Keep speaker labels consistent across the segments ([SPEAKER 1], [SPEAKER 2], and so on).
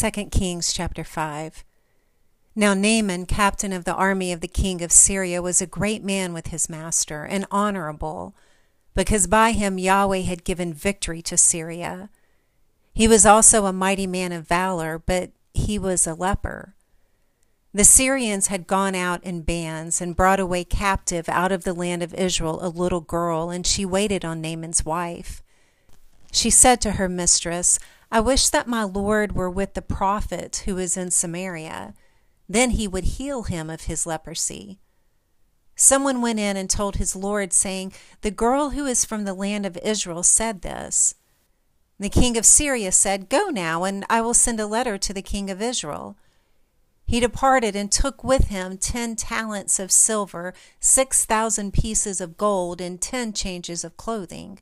[SPEAKER 1] 2 Kings chapter 5. Now Naaman, captain of the army of the king of Syria, was a great man with his master, and honorable, because by him Yahweh had given victory to Syria. He was also a mighty man of valor, but he was a leper. The Syrians had gone out in bands and brought away captive out of the land of Israel a little girl, and she waited on Naaman's wife. She said to her mistress, I wish that my Lord were with the prophet who is in Samaria. Then he would heal him of his leprosy. Someone went in and told his Lord, saying, The girl who is from the land of Israel said this. The king of Syria said, Go now, and I will send a letter to the king of Israel. He departed and took with him ten talents of silver, six thousand pieces of gold, and ten changes of clothing.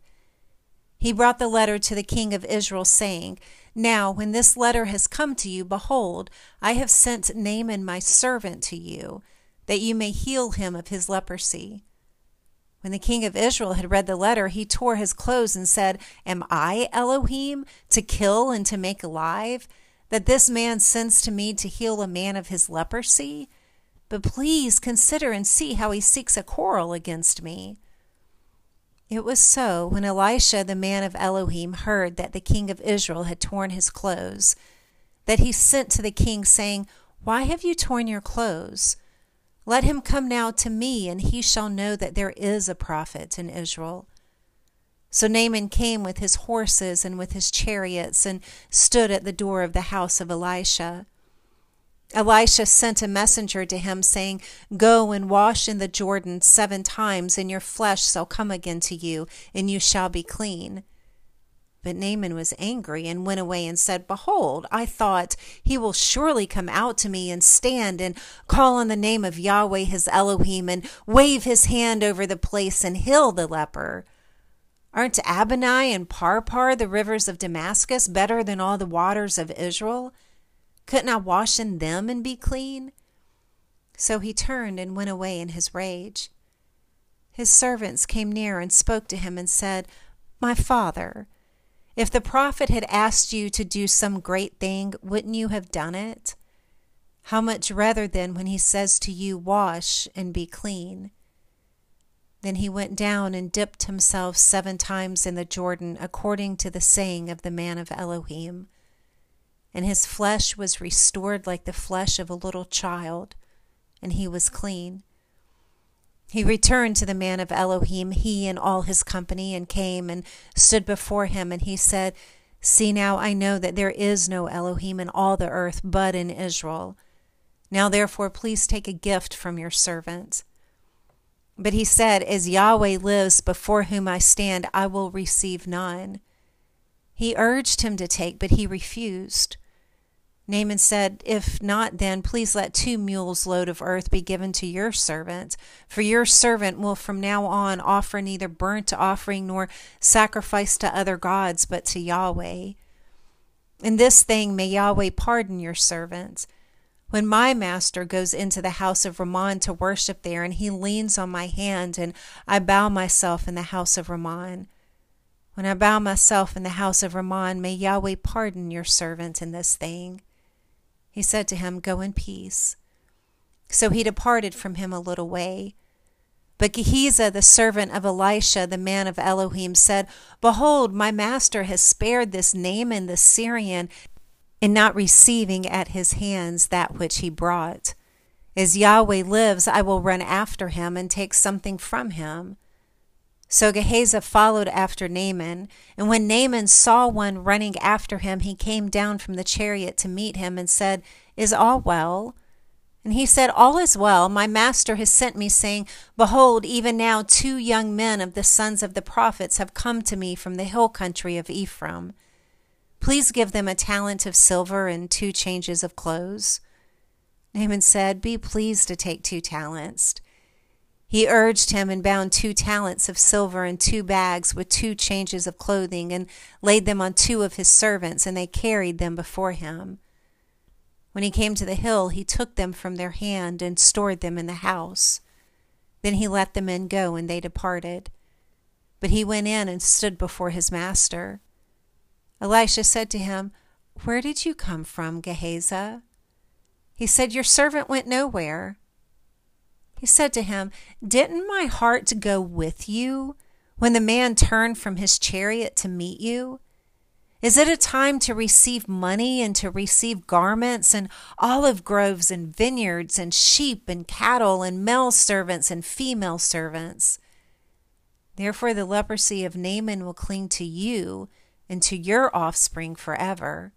[SPEAKER 1] He brought the letter to the king of Israel, saying, Now, when this letter has come to you, behold, I have sent Naaman my servant to you, that you may heal him of his leprosy. When the king of Israel had read the letter, he tore his clothes and said, Am I Elohim to kill and to make alive? That this man sends to me to heal a man of his leprosy? But please consider and see how he seeks a quarrel against me. It was so when Elisha, the man of Elohim, heard that the king of Israel had torn his clothes, that he sent to the king, saying, Why have you torn your clothes? Let him come now to me, and he shall know that there is a prophet in Israel. So Naaman came with his horses and with his chariots, and stood at the door of the house of Elisha. Elisha sent a messenger to him, saying, Go and wash in the Jordan seven times, and your flesh shall come again to you, and you shall be clean. But Naaman was angry and went away and said, Behold, I thought he will surely come out to me and stand and call on the name of Yahweh his Elohim and wave his hand over the place and heal the leper. Aren't Abana and Pharpar, the rivers of Damascus, better than all the waters of Israel? Couldn't I wash in them and be clean? So he turned and went away in his rage. His servants came near and spoke to him and said, My father, if the prophet had asked you to do some great thing, wouldn't you have done it? How much rather then when he says to you, Wash and be clean? Then he went down and dipped himself seven times in the Jordan, according to the saying of the man of Elohim and his flesh was restored like the flesh of a little child, and he was clean. He returned to the man of Elohim, he and all his company, and came and stood before him, and he said, See now, I know that there is no Elohim in all the earth but in Israel. Now therefore, please take a gift from your servant. But he said, As Yahweh lives before whom I stand, I will receive none. He urged him to take, but he refused. Naaman said, If not, then please let two mules' load of earth be given to your servant, for your servant will from now on offer neither burnt offering nor sacrifice to other gods, but to Yahweh. In this thing may Yahweh pardon your servant. When my master goes into the house of Rimmon to worship there, and he leans on my hand, and I bow myself in the house of Rimmon, when I bow myself in the house of Rimmon, may Yahweh pardon your servant in this thing. He said to him, Go in peace. So he departed from him a little way. But Gehazi, the servant of Elisha, the man of Elohim, said, Behold, my master has spared this Naaman the Syrian in not receiving at his hands that which he brought. As Yahweh lives, I will run after him and take something from him. So Gehazi followed after Naaman, and when Naaman saw one running after him, he came down from the chariot to meet him and said, Is all well? And he said, All is well. My master has sent me, saying, Behold, even now two young men of the sons of the prophets have come to me from the hill country of Ephraim. Please give them a talent of silver and two changes of clothes. Naaman said, Be pleased to take two talents. He urged him and bound two talents of silver in two bags with two changes of clothing and laid them on two of his servants, and they carried them before him. When he came to the hill, he took them from their hand and stored them in the house. Then he let the men go, and they departed. But he went in and stood before his master. Elisha said to him, Where did you come from, Gehazi? He said, Your servant went nowhere. He said to him, Didn't my heart go with you when the man turned from his chariot to meet you? Is it a time to receive money and to receive garments and olive groves and vineyards and sheep and cattle and male servants and female servants? Therefore, the leprosy of Naaman will cling to you and to your offspring forever.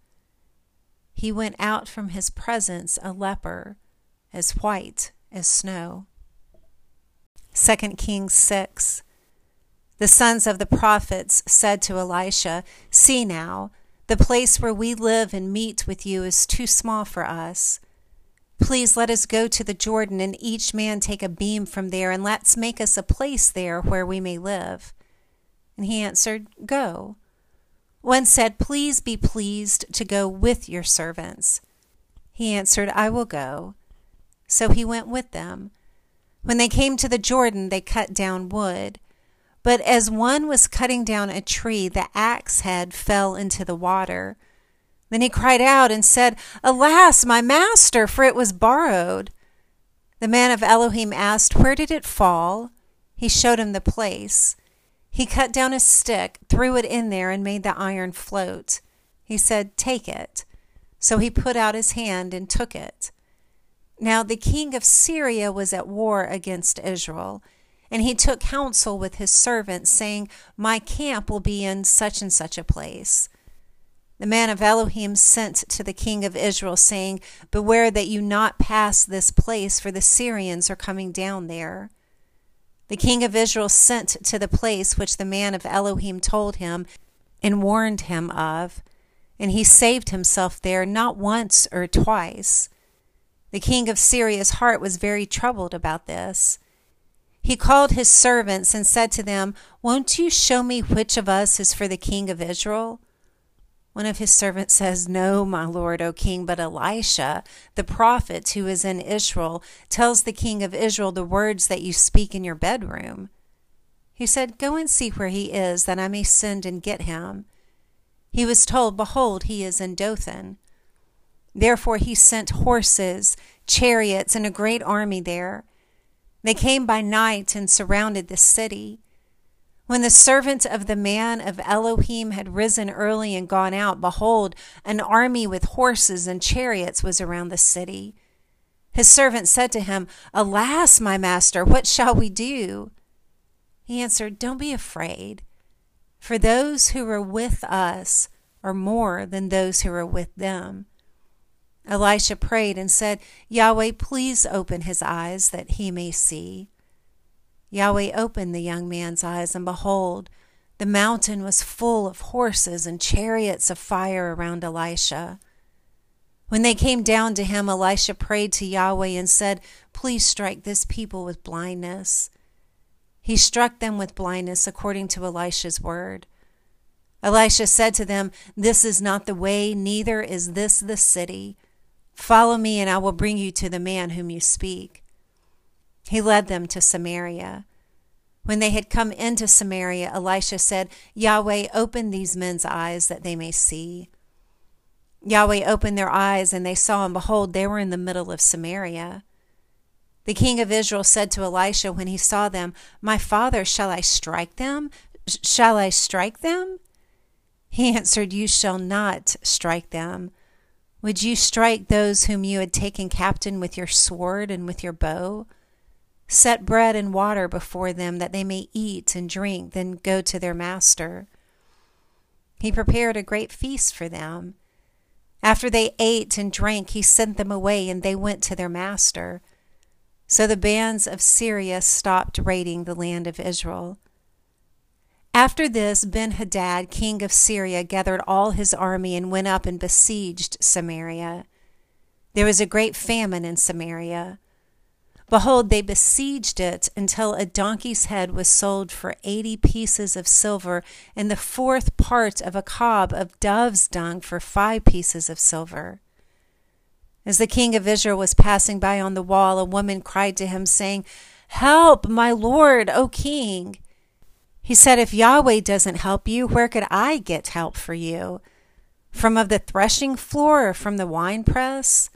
[SPEAKER 1] He went out from his presence a leper, as white as snow. 2 Kings 6 the sons of the prophets said to Elisha, See now, the place where we live and meet with you is too small for us. Please let us go to the Jordan, and each man take a beam from there, and let's make us a place there where we may live. And he answered, Go. One said, Please be pleased to go with your servants. He answered, I will go. So he went with them. When they came to the Jordan, they cut down wood. But as one was cutting down a tree, the axe head fell into the water. Then he cried out and said, Alas, my master, for it was borrowed. The man of Elohim asked, Where did it fall? He showed him the place. He cut down a stick, threw it in there, and made the iron float. He said, Take it. So he put out his hand and took it. Now the king of Syria was at war against Israel. And he took counsel with his servants, saying, My camp will be in such and such a place. The man of Elohim sent to the king of Israel, saying, Beware that you not pass this place, for the Syrians are coming down there. The king of Israel sent to the place which the man of Elohim told him and warned him of, and he saved himself there not once or twice. The king of Syria's heart was very troubled about this. He called his servants and said to them, Won't you show me which of us is for the king of Israel? One of his servants says, No, my lord, O king, but Elisha, the prophet who is in Israel, tells the king of Israel the words that you speak in your bedroom. He said, Go and see where he is, that I may send and get him. He was told, Behold, he is in Dothan. Therefore he sent horses, chariots, and a great army there. They came by night and surrounded the city. When the servant of the man of Elohim had risen early and gone out, behold, an army with horses and chariots was around the city. His servant said to him, Alas, my master, what shall we do? He answered, Don't be afraid, for those who are with us are more than those who are with them. Elisha prayed and said, Yahweh, please open his eyes that he may see. Yahweh opened the young man's eyes, and behold, the mountain was full of horses and chariots of fire around Elisha. When they came down to him, Elisha prayed to Yahweh and said, Please strike this people with blindness. He struck them with blindness according to Elisha's word. Elisha said to them, This is not the way, neither is this the city. Follow me, and I will bring you to the man whom you speak. He led them to Samaria. When they had come into Samaria, Elisha said, Yahweh, open these men's eyes that they may see. Yahweh opened their eyes, and they saw, and behold, they were in the middle of Samaria. The king of Israel said to Elisha when he saw them, My father, shall I strike them? Shall I strike them? He answered, You shall not strike them would you strike those whom you had taken captain with your sword and with your bow? Set bread and water before them that they may eat and drink, then go to their master. He prepared a great feast for them. After they ate and drank, he sent them away, and they went to their master. So the bands of Syria stopped raiding the land of Israel. After this, Ben Hadad, king of Syria, gathered all his army and went up and besieged Samaria. There was a great famine in Samaria. Behold, they besieged it until a donkey's head was sold for eighty pieces of silver, and the fourth part of a cob of dove's dung for five pieces of silver. As the king of Israel was passing by on the wall, a woman cried to him, saying, Help, my lord, O king! He said, If Yahweh doesn't help you, where could I get help for you? From of the threshing floor or from the winepress?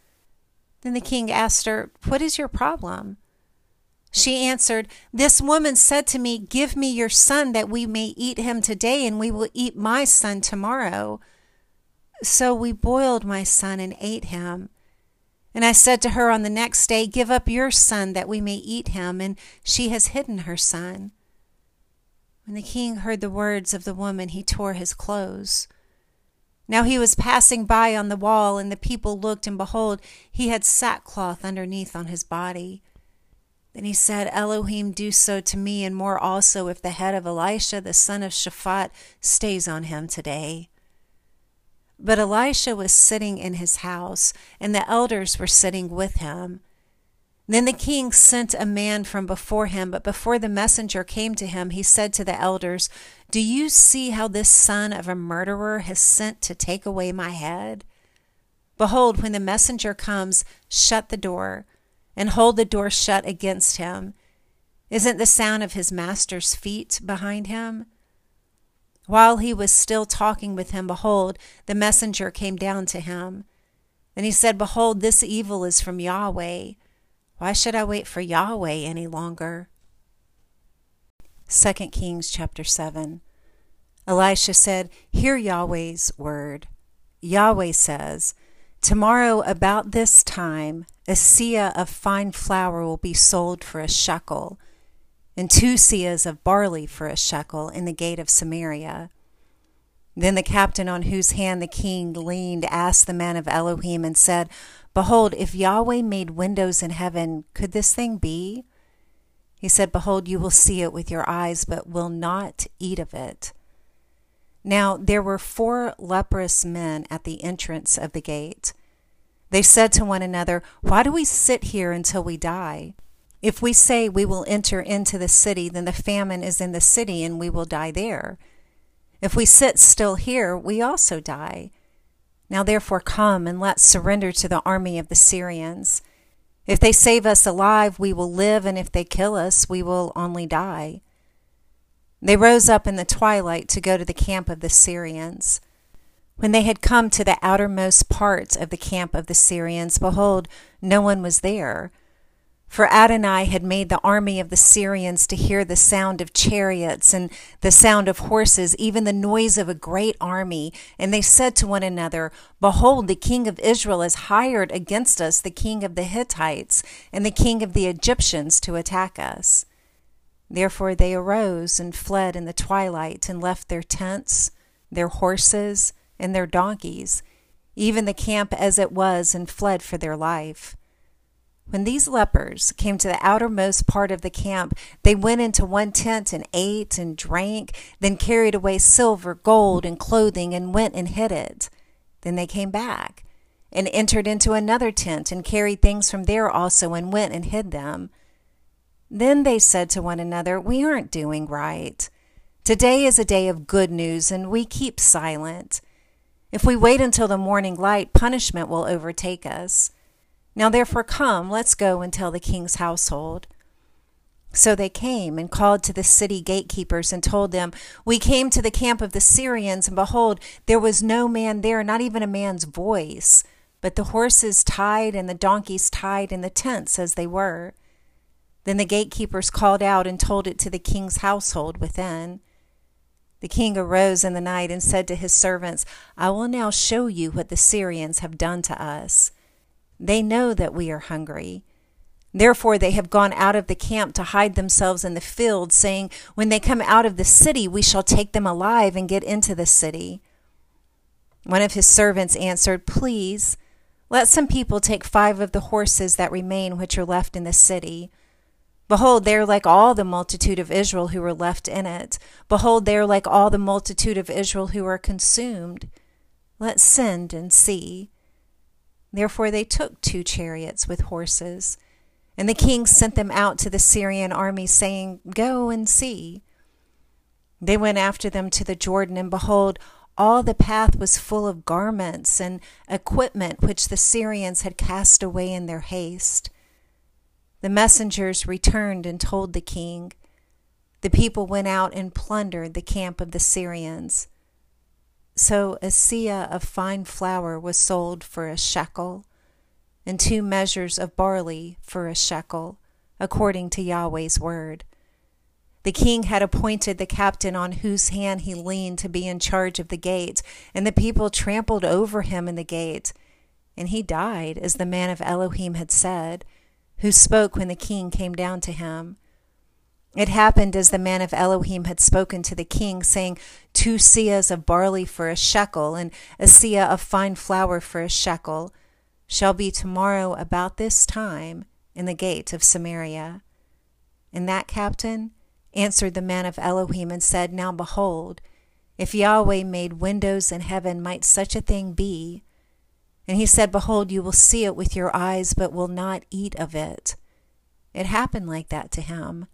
[SPEAKER 1] Then the king asked her, What is your problem? She answered, This woman said to me, Give me your son that we may eat him today, and we will eat my son tomorrow. So we boiled my son and ate him. And I said to her on the next day, Give up your son that we may eat him. And she has hidden her son. When the king heard the words of the woman, he tore his clothes. Now he was passing by on the wall, and the people looked, and behold, he had sackcloth underneath on his body. Then he said, Elohim, do so to me, and more also, if the head of Elisha, the son of Shaphat, stays on him today. But Elisha was sitting in his house, and the elders were sitting with him. Then the king sent a man from before him, but before the messenger came to him, he said to the elders, Do you see how this son of a murderer has sent to take away my head? Behold, when the messenger comes, shut the door, and hold the door shut against him. Isn't the sound of his master's feet behind him? While he was still talking with him, behold, the messenger came down to him. And he said, Behold, this evil is from Yahweh. Why should I wait for Yahweh any longer? 2 Kings chapter 7. Elisha said, Hear Yahweh's word. Yahweh says, Tomorrow about this time a seah of fine flour will be sold for a shekel, and two seahs of barley for a shekel in the gate of Samaria. Then the captain on whose hand the king leaned asked the man of Elohim and said, Behold, if Yahweh made windows in heaven, could this thing be? He said, Behold, you will see it with your eyes, but will not eat of it. Now there were four leprous men at the entrance of the gate. They said to one another, Why do we sit here until we die? If we say we will enter into the city, then the famine is in the city, and we will die there. If we sit still here, we also die. Now therefore come and let's surrender to the army of the Syrians. If they save us alive, we will live, and if they kill us, we will only die. They rose up in the twilight to go to the camp of the Syrians. When they had come to the outermost part of the camp of the Syrians, behold, no one was there for Adonai had made the army of the Syrians to hear the sound of chariots and the sound of horses, even the noise of a great army. And they said to one another, Behold, the king of Israel has hired against us the king of the Hittites and the king of the Egyptians to attack us. Therefore they arose and fled in the twilight and left their tents, their horses, and their donkeys, even the camp as it was, and fled for their life. When these lepers came to the outermost part of the camp, they went into one tent and ate and drank, then carried away silver, gold, and clothing, and went and hid it. Then they came back and entered into another tent and carried things from there also and went and hid them. Then they said to one another, We aren't doing right. Today is a day of good news, and we keep silent. If we wait until the morning light, punishment will overtake us. Now therefore come, let's go and tell the king's household. So they came and called to the city gatekeepers and told them, We came to the camp of the Syrians, and behold, there was no man there, not even a man's voice, but the horses tied and the donkeys tied in the tents as they were. Then the gatekeepers called out and told it to the king's household within. The king arose in the night and said to his servants, I will now show you what the Syrians have done to us. They know that we are hungry. Therefore, they have gone out of the camp to hide themselves in the field, saying, When they come out of the city, we shall take them alive and get into the city. One of his servants answered, Please, let some people take five of the horses that remain which are left in the city. Behold, they are like all the multitude of Israel who were left in it. Behold, they are like all the multitude of Israel who are consumed. Let's send and see. Therefore they took two chariots with horses. And the king sent them out to the Syrian army, saying, Go and see. They went after them to the Jordan, and behold, all the path was full of garments and equipment which the Syrians had cast away in their haste. The messengers returned and told the king. The people went out and plundered the camp of the Syrians. So a seah of fine flour was sold for a shekel, and two measures of barley for a shekel, according to Yahweh's word. The king had appointed the captain on whose hand he leaned to be in charge of the gate, and the people trampled over him in the gate. And he died, as the man of Elohim had said, who spoke when the king came down to him. It happened as the man of Elohim had spoken to the king, saying, Two seahs of barley for a shekel, and a seah of fine flour for a shekel, shall be tomorrow about this time in the gate of Samaria. And that captain answered the man of Elohim and said, Now behold, if Yahweh made windows in heaven, might such a thing be? And he said, Behold, you will see it with your eyes, but will not eat of it. It happened like that to him.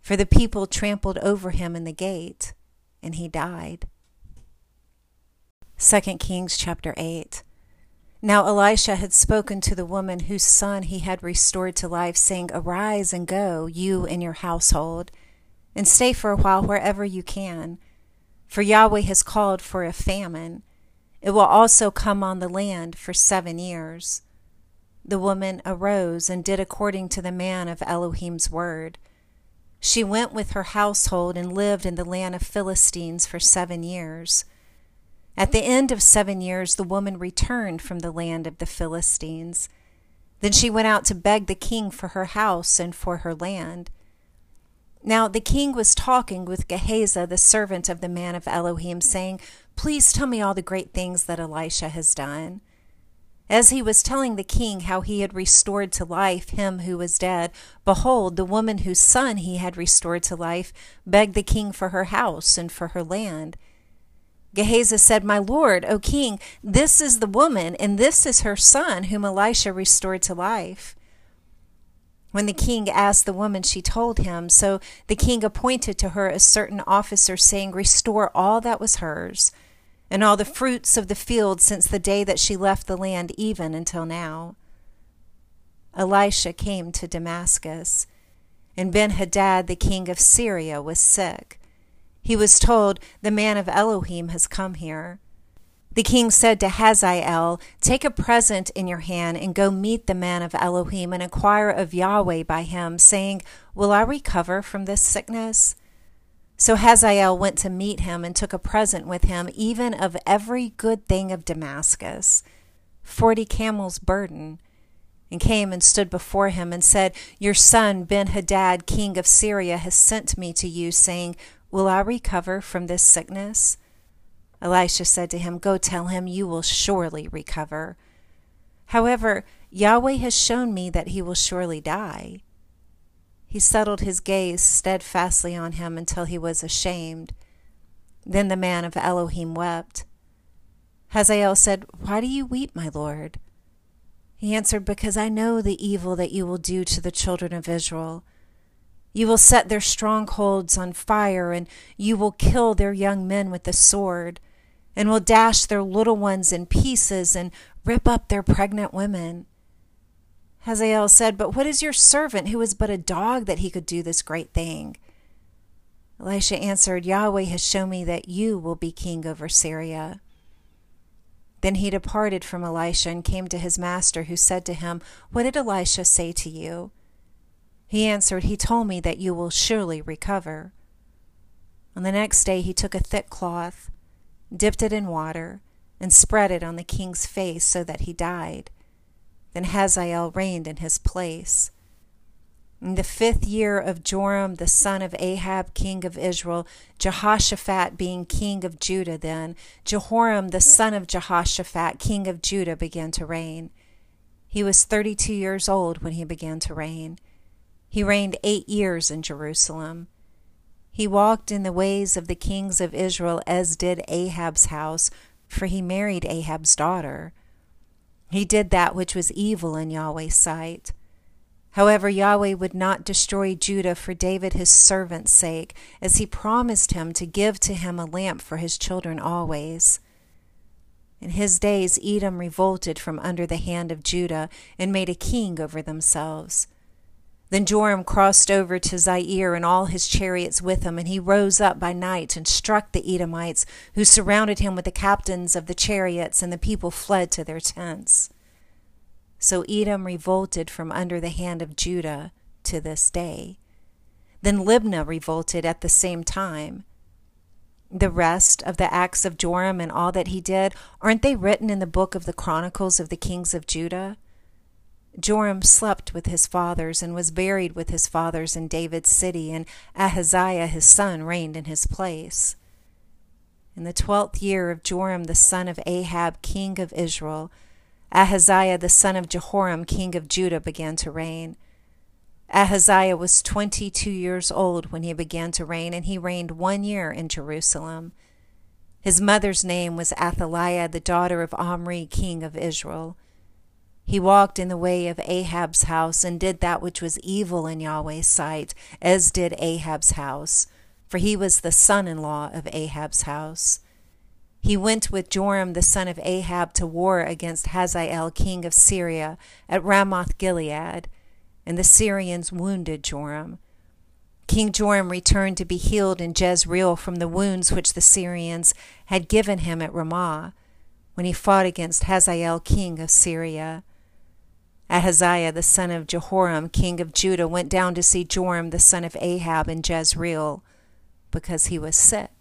[SPEAKER 1] For the people trampled over him in the gate, and he died. 2 Kings chapter 8. Now Elisha had spoken to the woman whose son he had restored to life, saying, Arise and go, you and your household, and stay for a while wherever you can. For Yahweh has called for a famine. It will also come on the land for seven years. The woman arose and did according to the man of Elohim's word. She went with her household and lived in the land of Philistines for seven years. At the end of seven years, the woman returned from the land of the Philistines. Then she went out to beg the king for her house and for her land. Now the king was talking with Gehazi, the servant of the man of Elohim, saying, Please tell me all the great things that Elisha has done. As he was telling the king how he had restored to life him who was dead, behold, the woman whose son he had restored to life begged the king for her house and for her land. Gehazi said, My lord, O king, this is the woman, and this is her son, whom Elisha restored to life. When the king asked the woman, she told him. So the king appointed to her a certain officer, saying, Restore all that was hers and all the fruits of the field since the day that she left the land, even until now. Elisha came to Damascus, and Benhadad, the king of Syria, was sick. He was told, The man of Elohim has come here. The king said to Hazael, Take a present in your hand and go meet the man of Elohim and inquire of Yahweh by him, saying, Will I recover from this sickness? So Hazael went to meet him and took a present with him, even of every good thing of Damascus, forty camels' burden, and came and stood before him and said, Your son Ben Hadad, king of Syria, has sent me to you, saying, Will I recover from this sickness? Elisha said to him, Go tell him you will surely recover. However, Yahweh has shown me that he will surely die. He settled his gaze steadfastly on him until he was ashamed. Then the man of Elohim wept. Hazael said, Why do you weep, my lord? He answered, Because I know the evil that you will do to the children of Israel. You will set their strongholds on fire, and you will kill their young men with the sword, and will dash their little ones in pieces, and rip up their pregnant women. Hazael said, But what is your servant who is but a dog that he could do this great thing? Elisha answered, Yahweh has shown me that you will be king over Syria. Then he departed from Elisha and came to his master, who said to him, What did Elisha say to you? He answered, He told me that you will surely recover. On the next day he took a thick cloth, dipped it in water, and spread it on the king's face so that he died. Then Hazael reigned in his place. In the fifth year of Joram the son of Ahab, king of Israel, Jehoshaphat being king of Judah, then Jehoram the son of Jehoshaphat, king of Judah, began to reign. He was thirty two years old when he began to reign. He reigned eight years in Jerusalem. He walked in the ways of the kings of Israel, as did Ahab's house, for he married Ahab's daughter. He did that which was evil in Yahweh's sight. However, Yahweh would not destroy Judah for David his servant's sake, as he promised him to give to him a lamp for his children always. In his days, Edom revolted from under the hand of Judah and made a king over themselves. Then Joram crossed over to Zair and all his chariots with him, and he rose up by night and struck the Edomites, who surrounded him with the captains of the chariots, and the people fled to their tents. So Edom revolted from under the hand of Judah to this day. Then Libnah revolted at the same time. The rest of the acts of Joram and all that he did, aren't they written in the book of the Chronicles of the Kings of Judah? Joram slept with his fathers and was buried with his fathers in David's city, and Ahaziah his son reigned in his place. In the twelfth year of Joram the son of Ahab, king of Israel, Ahaziah the son of Jehoram, king of Judah, began to reign. Ahaziah was twenty two years old when he began to reign, and he reigned one year in Jerusalem. His mother's name was Athaliah, the daughter of Omri, king of Israel. He walked in the way of Ahab's house and did that which was evil in Yahweh's sight, as did Ahab's house, for he was the son in law of Ahab's house. He went with Joram the son of Ahab to war against Hazael king of Syria at Ramoth Gilead, and the Syrians wounded Joram. King Joram returned to be healed in Jezreel from the wounds which the Syrians had given him at Ramah, when he fought against Hazael king of Syria. Ahaziah the son of Jehoram, king of Judah, went down to see Joram the son of Ahab in Jezreel, because he was sick.